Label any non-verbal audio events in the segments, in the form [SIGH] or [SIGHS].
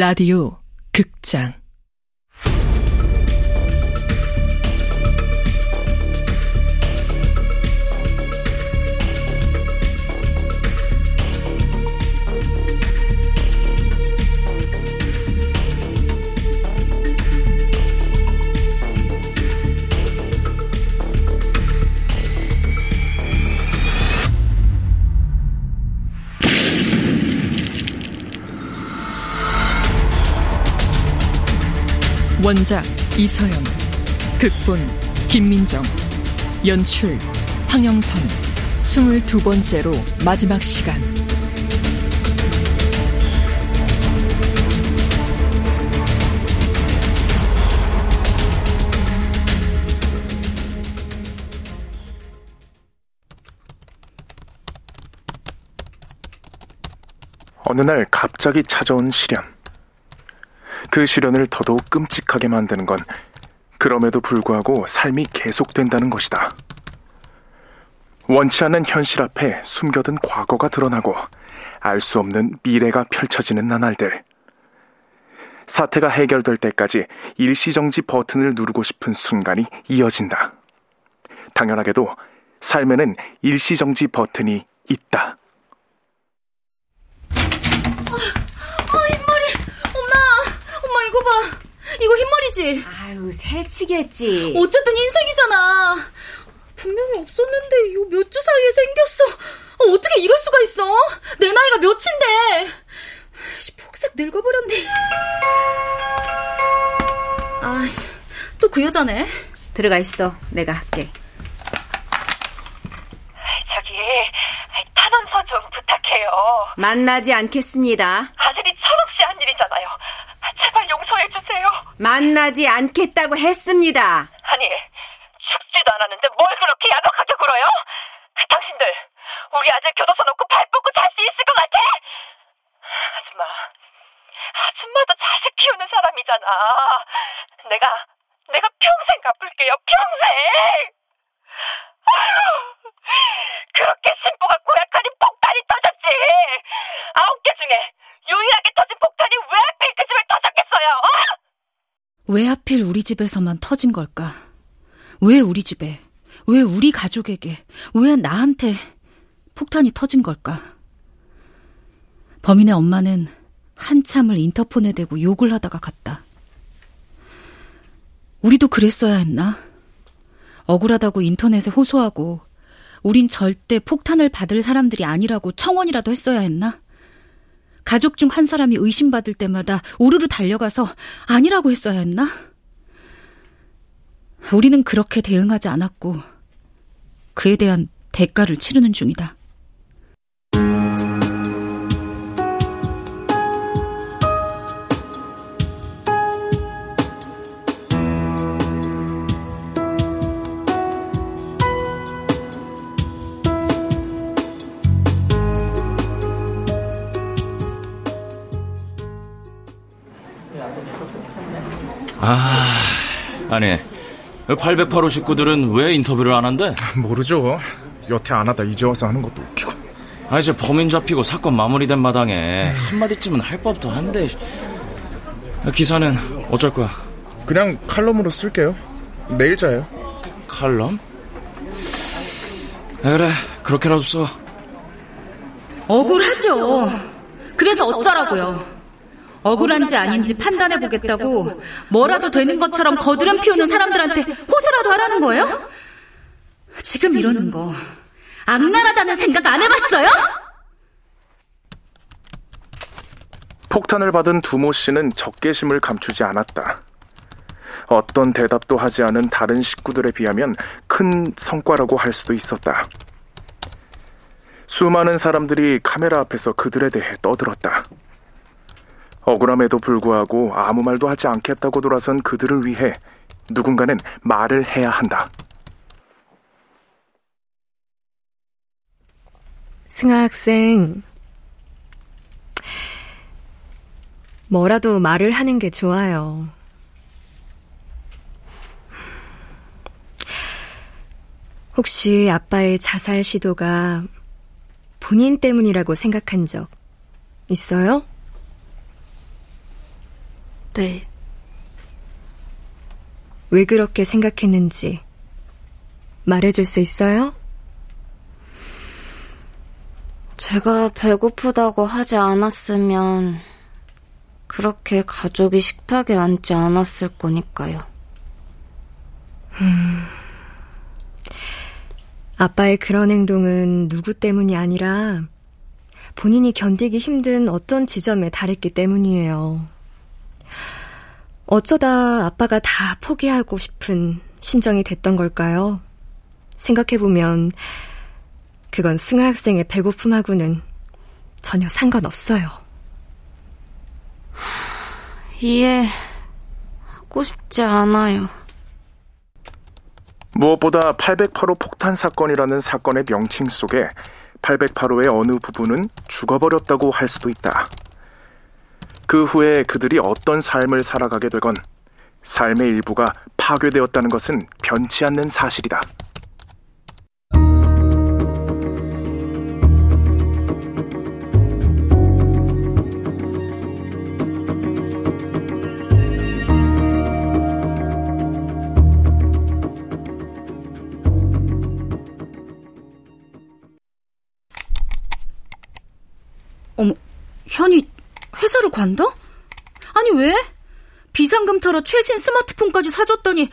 라디오 극장 원작 이서영 극본 김민정 연출 황영선 스물두 번째로 마지막 시간 어느 날 갑자기 찾아온 시련. 그 시련을 더더욱 끔찍하게 만드는 건 그럼에도 불구하고 삶이 계속된다는 것이다. 원치 않는 현실 앞에 숨겨둔 과거가 드러나고 알 수 없는 미래가 펼쳐지는 나날들. 사태가 해결될 때까지 일시정지 버튼을 누르고 싶은 순간이 이어진다. 당연하게도 삶에는 일시정지 버튼이 있다. 이거 봐. 이거 흰머리지? 아유, 새치겠지. 어쨌든 인생이잖아. 분명히 없었는데 이거 몇 주 사이에 생겼어. 어, 떻게 이럴 수가 있어? 내 나이가 몇인데. 폭삭 늙어버렸네. 아, 또 그 여자네. 들어가 있어. 내가 할게. 저기, 탄원서 좀 부탁해요. 만나지 않겠습니다. 아들이 철없이 한 일이잖아요. 제발 용서해 주세요. 만나지 않겠다고 했습니다. 아니, 죽지도 않았는데 뭘 그렇게 야박하게 굴어요? 당신들 우리 아들 교도소 놓고 발 뻗고 잘 수 있을 것 같아? 아줌마, 아줌마도 자식 키우는 사람이잖아. 내가 내가 평생 갚을게요. 평생. 아유, 그렇게 심보가 고약하니 폭탄이 터졌지. 아홉 개 중에 유일하게 터진 폭탄이 왜 하필 그 집에 터졌겠어요? 어? 왜 하필 우리 집에서만 터진 걸까? 왜 우리 집에? 왜 우리 가족에게? 왜 나한테 폭탄이 터진 걸까? 범인의 엄마는 한참을 인터폰에 대고 욕을 하다가 갔다. 우리도 그랬어야 했나? 억울하다고 인터넷에 호소하고 우린 절대 폭탄을 받을 사람들이 아니라고 청원이라도 했어야 했나? 가족 중 한 사람이 의심받을 때마다 우르르 달려가서 아니라고 했어야 했나? 우리는 그렇게 대응하지 않았고 그에 대한 대가를 치르는 중이다. 아, 아니, 808호 식구들은 왜 인터뷰를 안 한대? 모르죠. 여태 안 하다 이제 와서 하는 것도 웃기고. 아, 이제 범인 잡히고 사건 마무리된 마당에 한마디쯤은 할 법도 한데. 기사는 어쩔 거야? 그냥 칼럼으로 쓸게요. 내일자예요. 칼럼? 아, 그래, 그렇게라도 써. 억울하죠. 그래서 어쩌라고요. 억울한지 아닌지 판단해 보겠다고 뭐라도 되는 것처럼 거드름 피우는 사람들한테 호소라도 하라는 거예요? 지금 이러는 거 악랄하다는 생각 안 해봤어요? 폭탄을 받은 두모 씨는 적개심을 감추지 않았다. 어떤 대답도 하지 않은 다른 식구들에 비하면 큰 성과라고 할 수도 있었다. 수많은 사람들이 카메라 앞에서 그들에 대해 떠들었다. 억울함에도 불구하고 아무 말도 하지 않겠다고 돌아선 그들을 위해 누군가는 말을 해야 한다. 승하 학생, 뭐라도 말을 하는 게 좋아요. 혹시 아빠의 자살 시도가 본인 때문이라고 생각한 적 있어요? 네. 왜 그렇게 생각했는지 말해줄 수 있어요? 제가 배고프다고 하지 않았으면 그렇게 가족이 식탁에 앉지 않았을 거니까요. 음, 아빠의 그런 행동은 누구 때문이 아니라 본인이 견디기 힘든 어떤 지점에 달했기 때문이에요. 어쩌다 아빠가 다 포기하고 싶은 심정이 됐던 걸까요? 생각해보면 그건 승하 학생의 배고픔하고는 전혀 상관없어요. [SIGHS] 이해하고 싶지 않아요. 무엇보다 808호 폭탄 사건이라는 사건의 명칭 속에 808호의 어느 부분은 죽어버렸다고 할 수도 있다. 그 후에 그들이 어떤 삶을 살아가게 되건 삶의 일부가 파괴되었다는 것은 변치 않는 사실이다. 관둬? 아니 왜? 비상금 털어 최신 스마트폰까지 사줬더니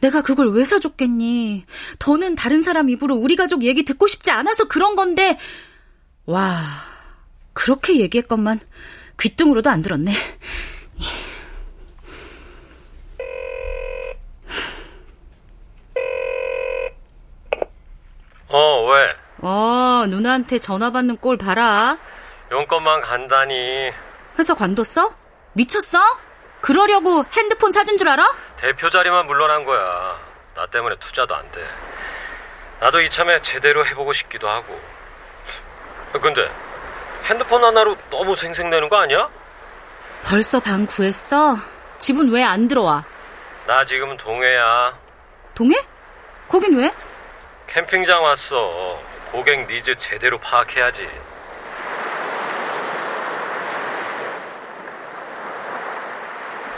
내가 그걸 왜 사줬겠니? 더는 다른 사람 입으로 우리 가족 얘기 듣고 싶지 않아서 그런 건데 와 그렇게 얘기했건만 귀뚱으로도 안 들었네. 어, 왜? 어, 누나한테 전화 받는 꼴 봐라. 용건만 간다니. 회사 관뒀어? 미쳤어? 그러려고 핸드폰 사준 줄 알아? 대표 자리만 물러난 거야. 나 때문에 투자도 안 돼. 나도 이참에 제대로 해보고 싶기도 하고. 근데 핸드폰 하나로 너무 생색내는 거 아니야? 벌써 방 구했어? 집은 왜 안 들어와? 나 지금 동해야. 동해? 거긴 왜? 캠핑장 왔어. 고객 니즈 제대로 파악해야지.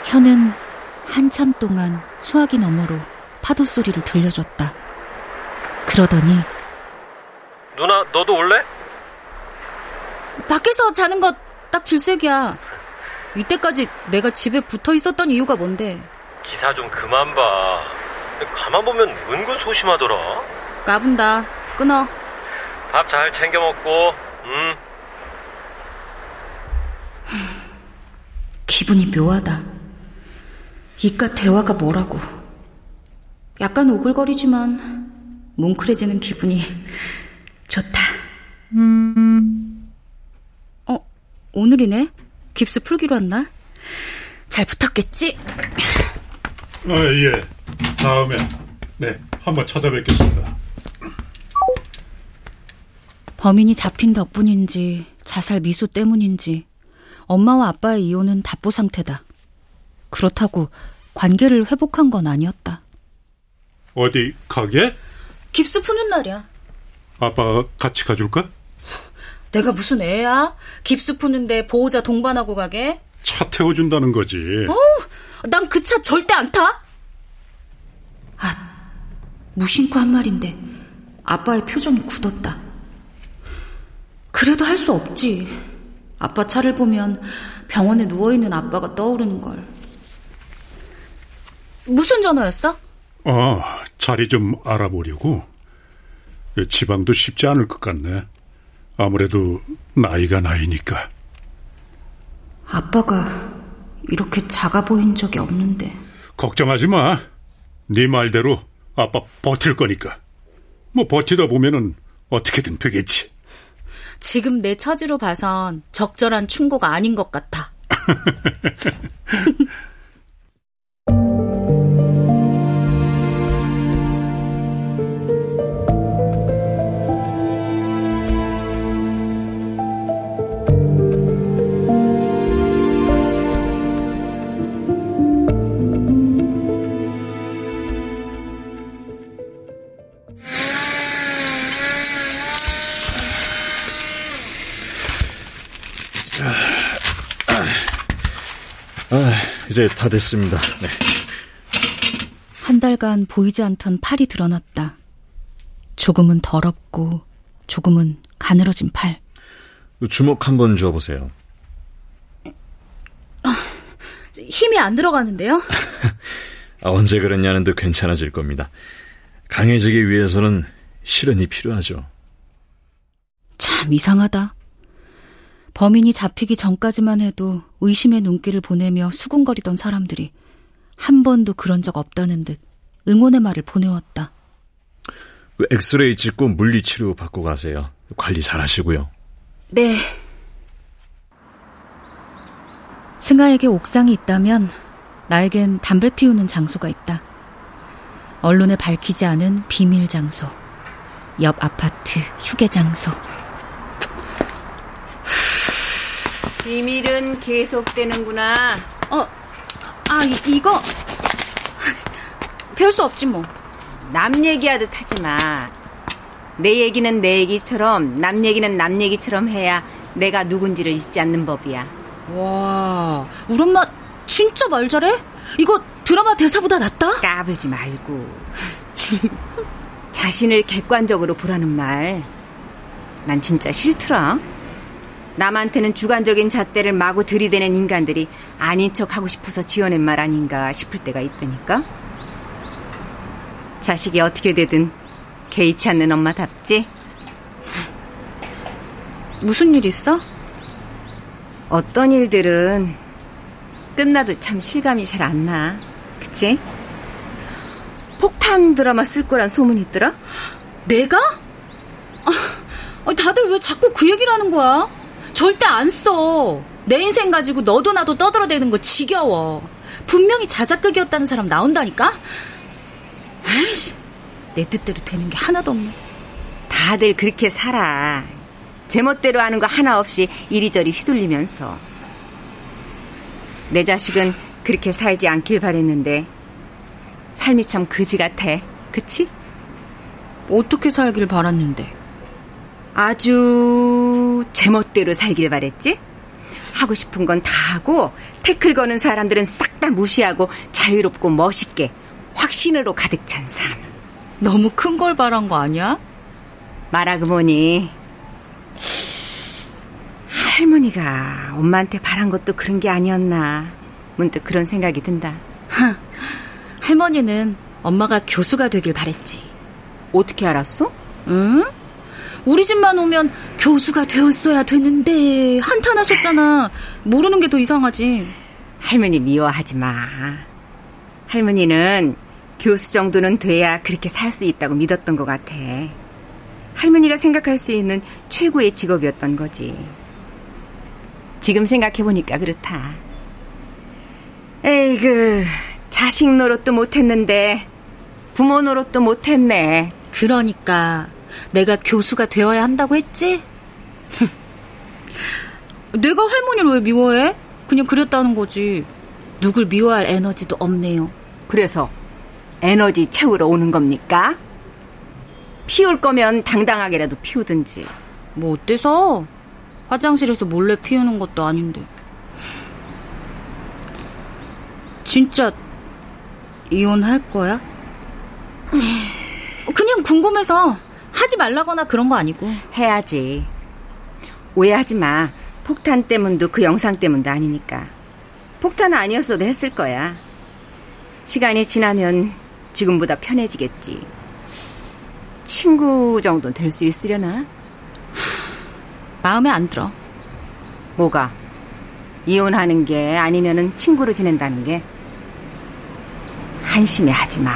현은 한참 동안 수화기 너머로 파도 소리를 들려줬다. 그러더니 누나 너도 올래? 밖에서 자는 거 딱 질색이야. 이때까지 내가 집에 붙어 있었던 이유가 뭔데? 기사 좀 그만 봐. 가만 보면 은근 소심하더라. 까분다. 끊어. 밥 잘 챙겨 먹고. 음. 기분이 묘하다. 이깟 대화가 뭐라고. 약간 오글거리지만 뭉클해지는 기분이 좋다. 어, 오늘이네? 깁스 풀기로 한 날? 잘 붙었겠지? 아, 예. 다음에, 네, 한번 찾아뵙겠습니다. 범인이 잡힌 덕분인지 자살 미수 때문인지 엄마와 아빠의 이혼은 답보 상태다. 그렇다고 관계를 회복한 건 아니었다. 어디 가게? 깁스 푸는 날이야. 아빠 같이 가줄까? 내가 무슨 애야? 깁스 푸는데 보호자 동반하고 가게? 차 태워준다는 거지. 어, 난 그 차 절대 안 타. 아, 무심코 한 말인데 아빠의 표정이 굳었다. 그래도 할 수 없지. 아빠 차를 보면 병원에 누워있는 아빠가 떠오르는 걸. 무슨 전화였어? 아, 자리 좀 알아보려고. 지방도 쉽지 않을 것 같네. 아무래도 나이가 나이니까. 아빠가 이렇게 작아 보인 적이 없는데. 걱정하지 마. 네 말대로 아빠 버틸 거니까. 뭐 버티다 보면은 어떻게든 되겠지. 지금 내 처지로 봐선 적절한 충고가 아닌 것 같아. [LAUGHS] 이제 다 됐습니다. 네. 한 달간 보이지 않던 팔이 드러났다. 조금은 더럽고 조금은 가늘어진 팔. 주먹 한 번 줘보세요. 힘이 안 들어가는데요? [LAUGHS] 아, 언제 그랬냐는데 괜찮아질 겁니다. 강해지기 위해서는 실현이 필요하죠. 참 이상하다. 범인이 잡히기 전까지만 해도 의심의 눈길을 보내며 수군거리던 사람들이 한 번도 그런 적 없다는 듯 응원의 말을 보내왔다. 그 엑스레이 찍고 물리치료 받고 가세요. 관리 잘 하시고요. 네. 승아에게 옥상이 있다면 나에겐 담배 피우는 장소가 있다. 언론에 밝히지 않은 비밀 장소. 옆 아파트 휴게 장소. 비밀은 계속되는구나. 어, 아, 이, 이거. [LAUGHS] 별 수 없지 뭐. 남 얘기하듯 하지 마. 내 얘기는 내 얘기처럼, 남 얘기는 남 얘기처럼 해야 내가 누군지를 잊지 않는 법이야. 와, 우리 엄마 진짜 말 잘해? 이거 드라마 대사보다 낫다? 까불지 말고. [LAUGHS] 자신을 객관적으로 보라는 말. 난 진짜 싫더라. 남한테는 주관적인 잣대를 마구 들이대는 인간들이 아닌 척 하고 싶어서 지어낸 말 아닌가 싶을 때가 있다니까. 자식이 어떻게 되든 개의치 않는 엄마답지? 무슨 일 있어? 어떤 일들은 끝나도 참 실감이 잘 안 나. 그치? 폭탄 드라마 쓸 거란 소문이 있더라? 내가? 아, 다들 왜 자꾸 그 얘기를 하는 거야? 절대 안 써. 내 인생 가지고 너도 나도 떠들어대는 거 지겨워. 분명히 자작극이었다는 사람 나온다니까? 아이씨, 내 뜻대로 되는 게 하나도 없네. 다들 그렇게 살아. 제멋대로 하는 거 하나 없이 이리저리 휘둘리면서. 내 자식은 그렇게 살지 않길 바랬는데, 삶이 참 그지 같아. 그치? 어떻게 살길 바랐는데? 아주 제멋대로 살길 바랬지? 하고 싶은 건 다 하고 태클 거는 사람들은 싹 다 무시하고 자유롭고 멋있게 확신으로 가득 찬 삶. 너무 큰 걸 바란 거 아니야? 말하고 보니 할머니가 엄마한테 바란 것도 그런 게 아니었나 문득 그런 생각이 든다. 하, 할머니는 엄마가 교수가 되길 바랬지. 어떻게 알았어? 응? 우리 집만 오면 교수가 되었어야 되는데 한탄하셨잖아. 모르는 게 더 이상하지. 할머니 미워하지 마. 할머니는 교수 정도는 돼야 그렇게 살 수 있다고 믿었던 것 같아. 할머니가 생각할 수 있는 최고의 직업이었던 거지. 지금 생각해보니까 그렇다. 에이그, 자식 노릇도 못했는데 부모 노릇도 못했네. 그러니까 내가 교수가 되어야 한다고 했지? [LAUGHS] 내가 할머니를 왜 미워해? 그냥 그랬다는 거지. 누굴 미워할 에너지도 없네요. 그래서 에너지 채우러 오는 겁니까? 피울 거면 당당하게라도 피우든지. 뭐 어때서? 화장실에서 몰래 피우는 것도 아닌데. 진짜 이혼할 거야? 그냥 궁금해서 하지 말라거나 그런 거 아니고. 해야지. 오해하지 마. 폭탄 때문도 그 영상 때문도 아니니까. 폭탄은 아니었어도 했을 거야. 시간이 지나면 지금보다 편해지겠지. 친구 정도 될 수 있으려나? 마음에 안 들어. 뭐가? 이혼하는 게 아니면은 친구로 지낸다는 게? 한심해 하지 마.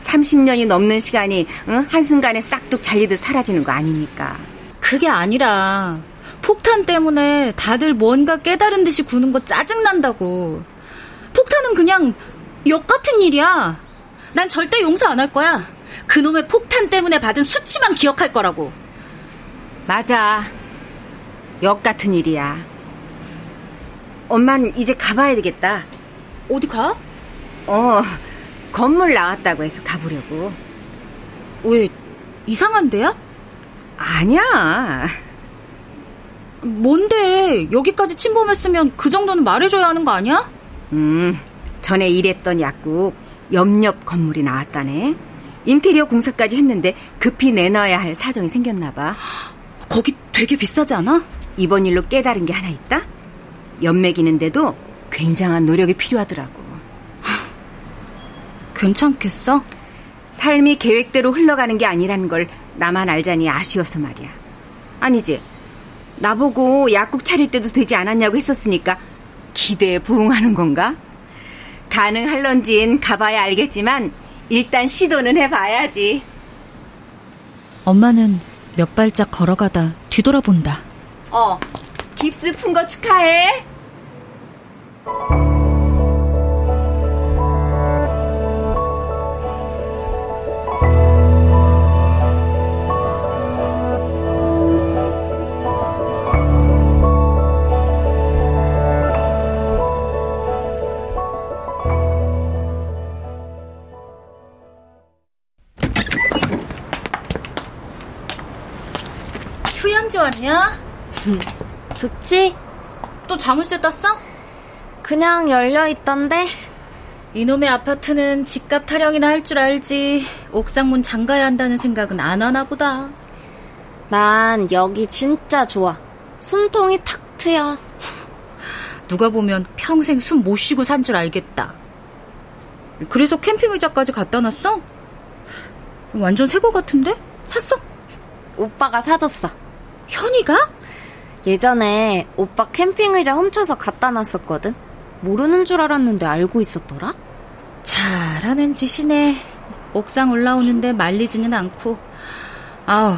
30년이 넘는 시간이 응? 한순간에 싹둑 잘리듯 사라지는 거 아니니까. 그게 아니라 폭탄 때문에 다들 뭔가 깨달은 듯이 구는 거 짜증난다고. 폭탄은 그냥 역 같은 일이야. 난 절대 용서 안 할 거야. 그놈의 폭탄 때문에 받은 수치만 기억할 거라고. 맞아. 역 같은 일이야. 엄만 이제 가봐야 되겠다. 어디 가? 어, 건물 나왔다고 해서 가보려고. 왜, 이상한 데야? 아니야. 뭔데, 여기까지 침범했으면 그 정도는 말해줘야 하는 거 아니야? 음, 전에 일했던 약국 옆옆 건물이 나왔다네. 인테리어 공사까지 했는데 급히 내놔야 할 사정이 생겼나 봐. 거기 되게 비싸지 않아? 이번 일로 깨달은 게 하나 있다? 연맥이는데도 굉장한 노력이 필요하더라고. 괜찮겠어? 삶이 계획대로 흘러가는 게 아니라는 걸 나만 알자니 아쉬워서 말이야. 아니지. 나보고 약국 차릴 때도 되지 않았냐고 했었으니까 기대에 부응하는 건가? 가능할런진 가봐야 알겠지만 일단 시도는 해봐야지. 엄마는 몇 발짝 걸어가다 뒤돌아본다. 어, 깁스 푼 거 축하해. 왔냐? [LAUGHS] 좋지? 또 자물쇠 땄어? 그냥 열려있던데? 이놈의 아파트는 집값 타령이나 할 줄 알지. 옥상문 잠가야 한다는 생각은 안 하나 보다. 난 여기 진짜 좋아. 숨통이 탁 트여. [LAUGHS] 누가 보면 평생 숨 못 쉬고 산 줄 알겠다. 그래서 캠핑 의자까지 갖다 놨어? 완전 새 거 같은데? 샀어? 오빠가 사줬어. 현이가? 예전에 오빠 캠핑 의자 훔쳐서 갖다 놨었거든. 모르는 줄 알았는데 알고 있었더라? 잘하는 짓이네. 옥상 올라오는데 말리지는 않고. 아우,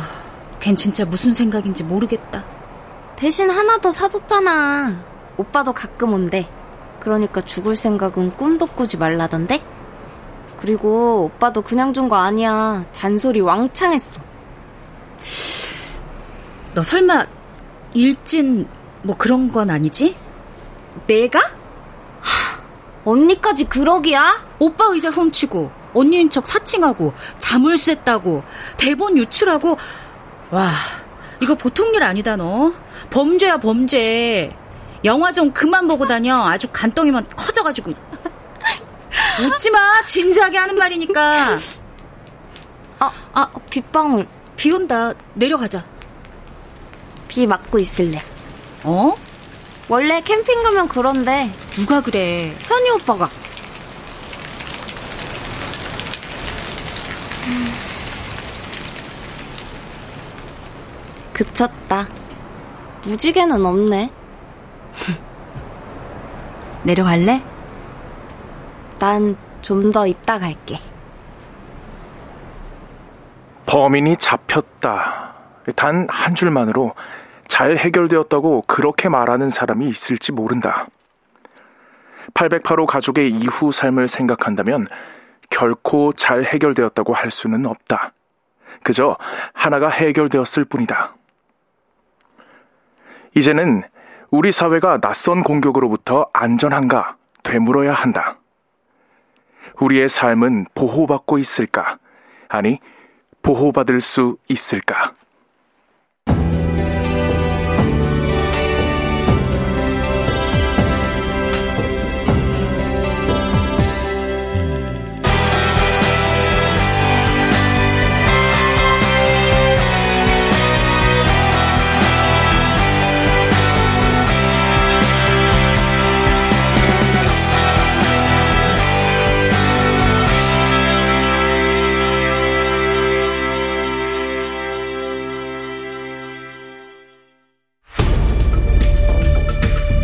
걘 진짜 무슨 생각인지 모르겠다. 대신 하나 더 사줬잖아. 오빠도 가끔 온대. 그러니까 죽을 생각은 꿈도 꾸지 말라던데? 그리고 오빠도 그냥 준 거 아니야. 잔소리 왕창 했어. 너 설마 일진 뭐 그런 건 아니지? 내가? 언니까지 그러기야? 오빠 의자 훔치고 언니인 척 사칭하고 자물쇠 따고 대본 유출하고. 와 이거 보통 일 아니다 너. 범죄야 범죄. 영화 좀 그만 보고 다녀. 아주 간덩이만 커져가지고. [LAUGHS] 웃지마. 진지하게 하는 말이니까. 아, 아 빗방울. 비 온다. 내려가자 비 맞고 있을래 어? 원래 캠핑 가면 그런데 누가 그래 현이 오빠가 그쳤다 무지개는 없네 [LAUGHS] 내려갈래? 난 좀 더 이따 갈게 범인이 잡혔다. 단 한 줄만으로 잘 해결되었다고 그렇게 말하는 사람이 있을지 모른다. 808호 가족의 이후 삶을 생각한다면 결코 잘 해결되었다고 할 수는 없다. 그저 하나가 해결되었을 뿐이다. 이제는 우리 사회가 낯선 공격으로부터 안전한가 되물어야 한다. 우리의 삶은 보호받고 있을까? 아니, 보호받을 수 있을까?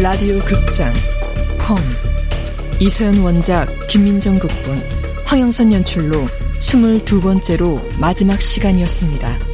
라디오 극장 펌 이서연 원작 김민정 극본 황영선 연출로 22번째로 마지막 시간이었습니다.